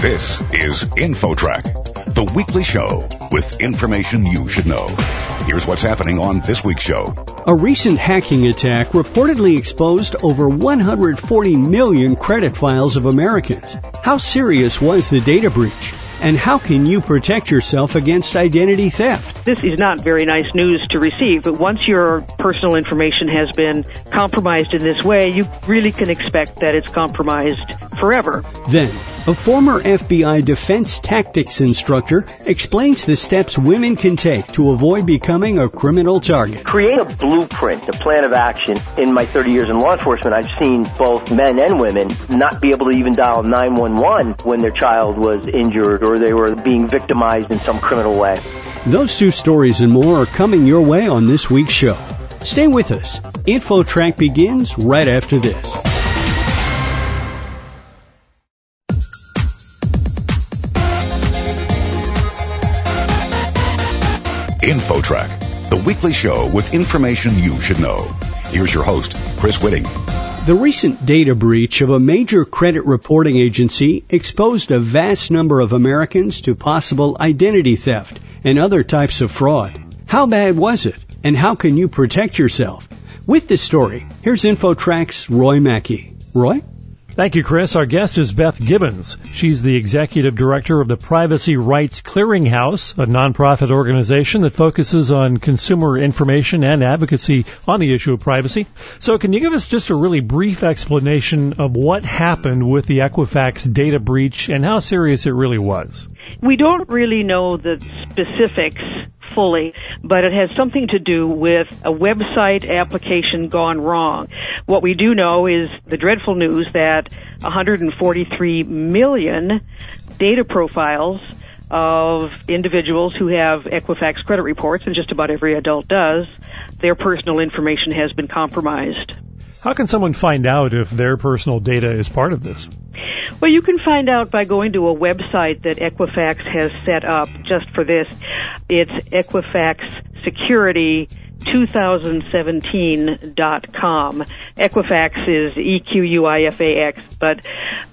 This is InfoTrack, the weekly show with information you should know. Here's what's happening on this week's show. A recent hacking attack reportedly exposed over 140 million credit files of Americans. How serious was the data breach? And how can you protect yourself against identity theft? This is not very nice news to receive, but once your personal information has been compromised in this way, you really can expect that it's compromised forever. Then, a former FBI defense tactics instructor explains the steps women can take to avoid becoming a criminal target. Create a blueprint, a plan of action. In my 30 years in law enforcement, I've seen both men and women not be able to even dial 911 when their child was injured or they were being victimized in some criminal way. Those two stories and more are coming your way on this week's show. Stay with us. InfoTrack begins right after this. InfoTrack, the weekly show with information you should know. Here's your host, Chris Whitting. The recent data breach of a major credit reporting agency exposed a vast number of Americans to possible identity theft and other types of fraud. How bad was it? And how can you protect yourself? With this story, here's InfoTrack's Roy Mackey. Roy? Thank you, Chris. Our guest is Beth Givens. She's the executive director of the Privacy Rights Clearinghouse, a nonprofit organization that focuses on consumer information and advocacy on the issue of privacy. So can you give us just a really brief explanation of what happened with the Equifax data breach and how serious it really was? We don't really know the specifics fully, but it has something to do with a website application gone wrong. What we do know is the dreadful news that 143 million data profiles of individuals who have Equifax credit reports, and just about every adult does, their personal information has been compromised. How can someone find out if their personal data is part of this? Well, you can find out by going to a website that Equifax has set up just for this. It's Equifax Security 2017.com. Equifax is E-Q-U-I-F-A-X, but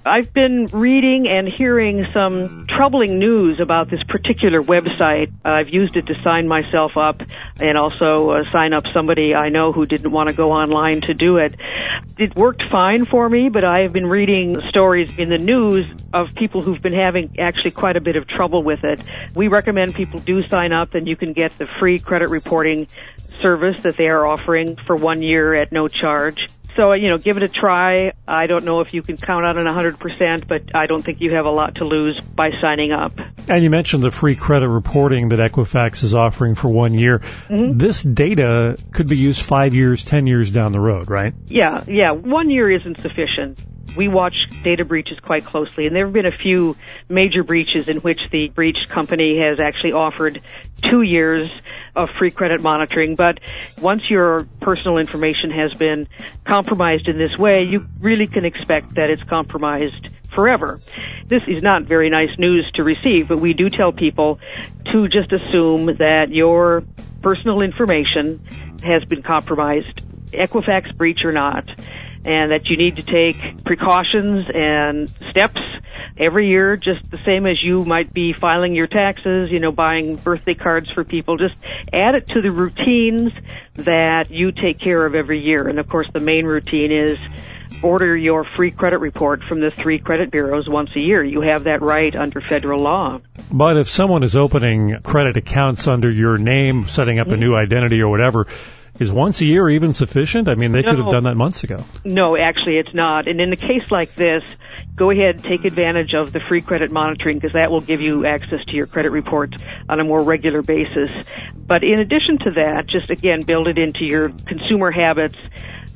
I've been reading and hearing some troubling news about this particular website. I've used it to sign myself up and also uh, sign up somebody I know who didn't want to go online to do it. It worked fine for me, but I have been reading stories in the news of people who've been having actually quite a bit of trouble with it. We recommend people do sign up and you can get the free credit reporting service that they are offering for one year at no charge. So, you know, give it a try. I don't know if you can count on it 100%, but I don't think you have a lot to lose by signing up. And you mentioned the free credit reporting that Equifax is offering for one year. Mm-hmm. This data could be used five years, ten years down the road, right? Yeah, yeah. One year isn't sufficient. We watch data breaches quite closely, and there have been a few major breaches in which the breached company has actually offered two years of free credit monitoring. But once your personal information has been compromised in this way, you really can expect that it's compromised forever. This is not very nice news to receive, but we do tell people to just assume that your personal information has been compromised, Equifax breach or not and that you need to take precautions and steps every year, just the same as you might be filing your taxes, you know, buying birthday cards for people. Just add it to the routines that you take care of every year. And of course, the main routine is order your free credit report from the three credit bureaus once a year. You have that right under federal law. But if someone is opening credit accounts under your name, setting up a mm-hmm. new identity or whatever, is once a year even sufficient? I mean, they no, could have done that months ago. No, actually, it's not. And in a case like this, go ahead and take advantage of the free credit monitoring because that will give you access to your credit reports on a more regular basis. But in addition to that, just again, build it into your consumer habits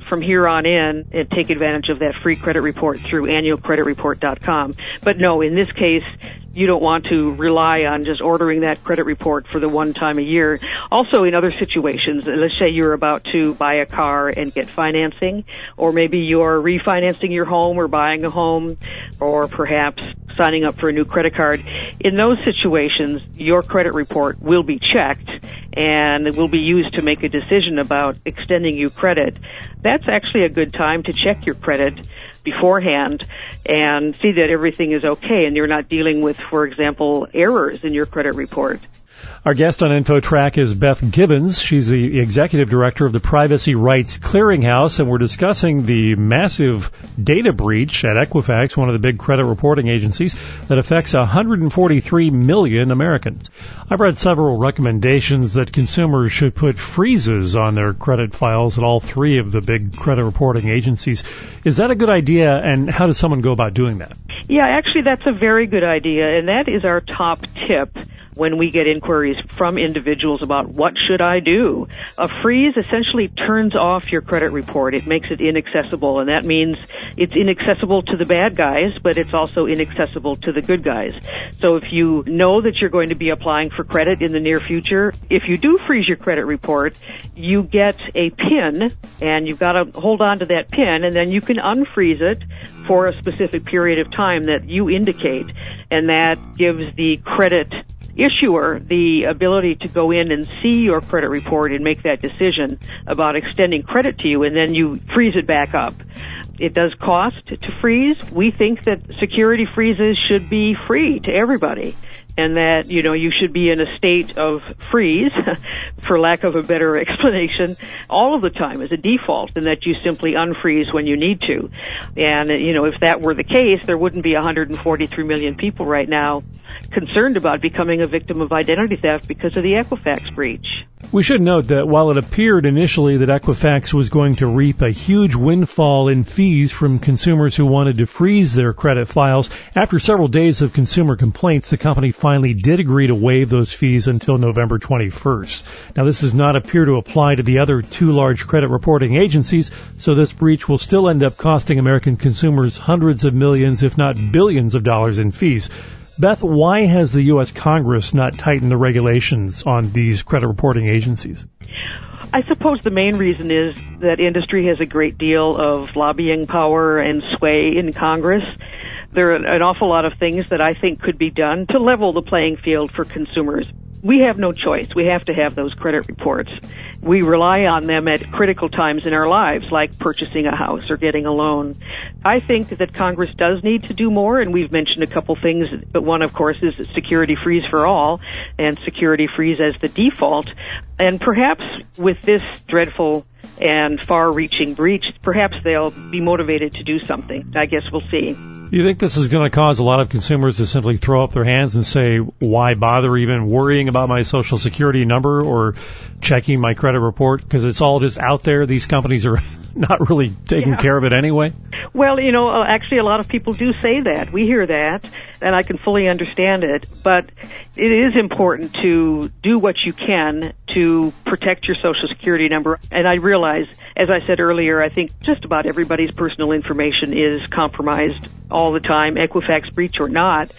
from here on in and take advantage of that free credit report through annualcreditreport.com. But no, in this case, you don't want to rely on just ordering that credit report for the one time a year. Also, in other situations, let's say you're about to buy a car and get financing, or maybe you're refinancing your home or buying a home, or perhaps signing up for a new credit card. In those situations, your credit report will be checked and it will be used to make a decision about extending you credit. That's actually a good time to check your credit beforehand and see that everything is okay and you're not dealing with, for example, errors in your credit report. Our guest on InfoTrack is Beth Givens. She's the executive director of the Privacy Rights Clearinghouse, and we're discussing the massive data breach at Equifax, one of the big credit reporting agencies, that affects 143 million Americans. I've read several recommendations that consumers should put freezes on their credit files at all three of the big credit reporting agencies. Is that a good idea, and how does someone go about doing that? Yeah, actually, that's a very good idea, and that is our top tip when we get inquiries from individuals about what should I do. A freeze essentially turns off your credit report. It makes it inaccessible and that means it's inaccessible to the bad guys, but it's also inaccessible to the good guys. So if you know that you're going to be applying for credit in the near future, if you do freeze your credit report, you get a pin and you've got to hold on to that pin and then you can unfreeze it for a specific period of time that you indicate and that gives the credit issuer the ability to go in and see your credit report and make that decision about extending credit to you and then you freeze it back up. It does cost to freeze. We think that security freezes should be free to everybody and that, you know, you should be in a state of freeze, for lack of a better explanation, all of the time as a default, and that you simply unfreeze when you need to. And, you know, if that were the case, there wouldn't be 143 million people right now concerned about becoming a victim of identity theft because of the Equifax breach. We should note that while it appeared initially that Equifax was going to reap a huge windfall in fees from consumers who wanted to freeze their credit files, after several days of consumer complaints, the company finally did agree to waive those fees until November 21st. Now, this does not appear to apply to the other two large credit reporting agencies, so this breach will still end up costing American consumers hundreds of millions, if not billions of dollars in fees. Beth, why has the U.S. Congress not tightened the regulations on these credit reporting agencies? I suppose the main reason is that industry has a great deal of lobbying power and sway in Congress. There are an awful lot of things that I think could be done to level the playing field for consumers. We have no choice. We have to have those credit reports we rely on them at critical times in our lives, like purchasing a house or getting a loan. I think that Congress does need to do more, and we've mentioned a couple things, but one, of course, is security freeze for all, and security freeze as the default. And perhaps with this dreadful and far-reaching breach, perhaps they'll be motivated to do something. I guess we'll see. You think this is going to cause a lot of consumers to simply throw up their hands and say, why bother even worrying about my social security number or checking my credit report? Because it's all just out there. These companies are not really taking yeah. care of it anyway. Well, you know, uh, actually a lot of people do say that. We hear that, and I can fully understand it. But it is important to do what you can to protect your social security number. And I realize, as I said earlier, I think just about everybody's personal information is compromised all the time, Equifax breach or not.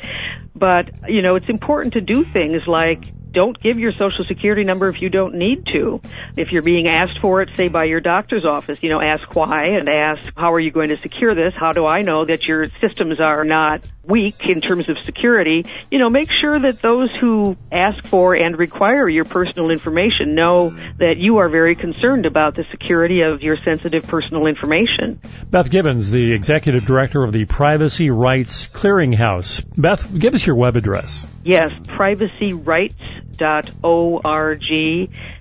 But, you know, it's important to do things like don't give your social security number if you don't need to. If you're being asked for it, say by your doctor's office, you know, ask why and ask how are you going to secure this? How do I know that your systems are not weak in terms of security? You know, make sure that those who ask for and require your personal information know that you are very concerned about the security of your sensitive personal information. Beth Givens, the executive director of the Privacy Rights Clearinghouse. Beth, give us your web address. Yes, Privacy Rights .org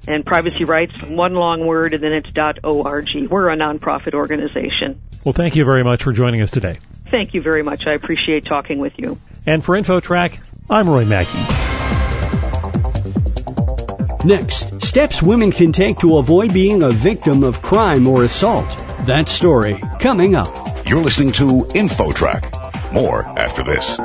and privacy rights, one long word, and then it's dot .org. We're a nonprofit organization. Well, thank you very much for joining us today. Thank you very much. I appreciate talking with you. And for InfoTrack, I'm Roy Mackey. Next, steps women can take to avoid being a victim of crime or assault. That story coming up. You're listening to InfoTrack. More after this.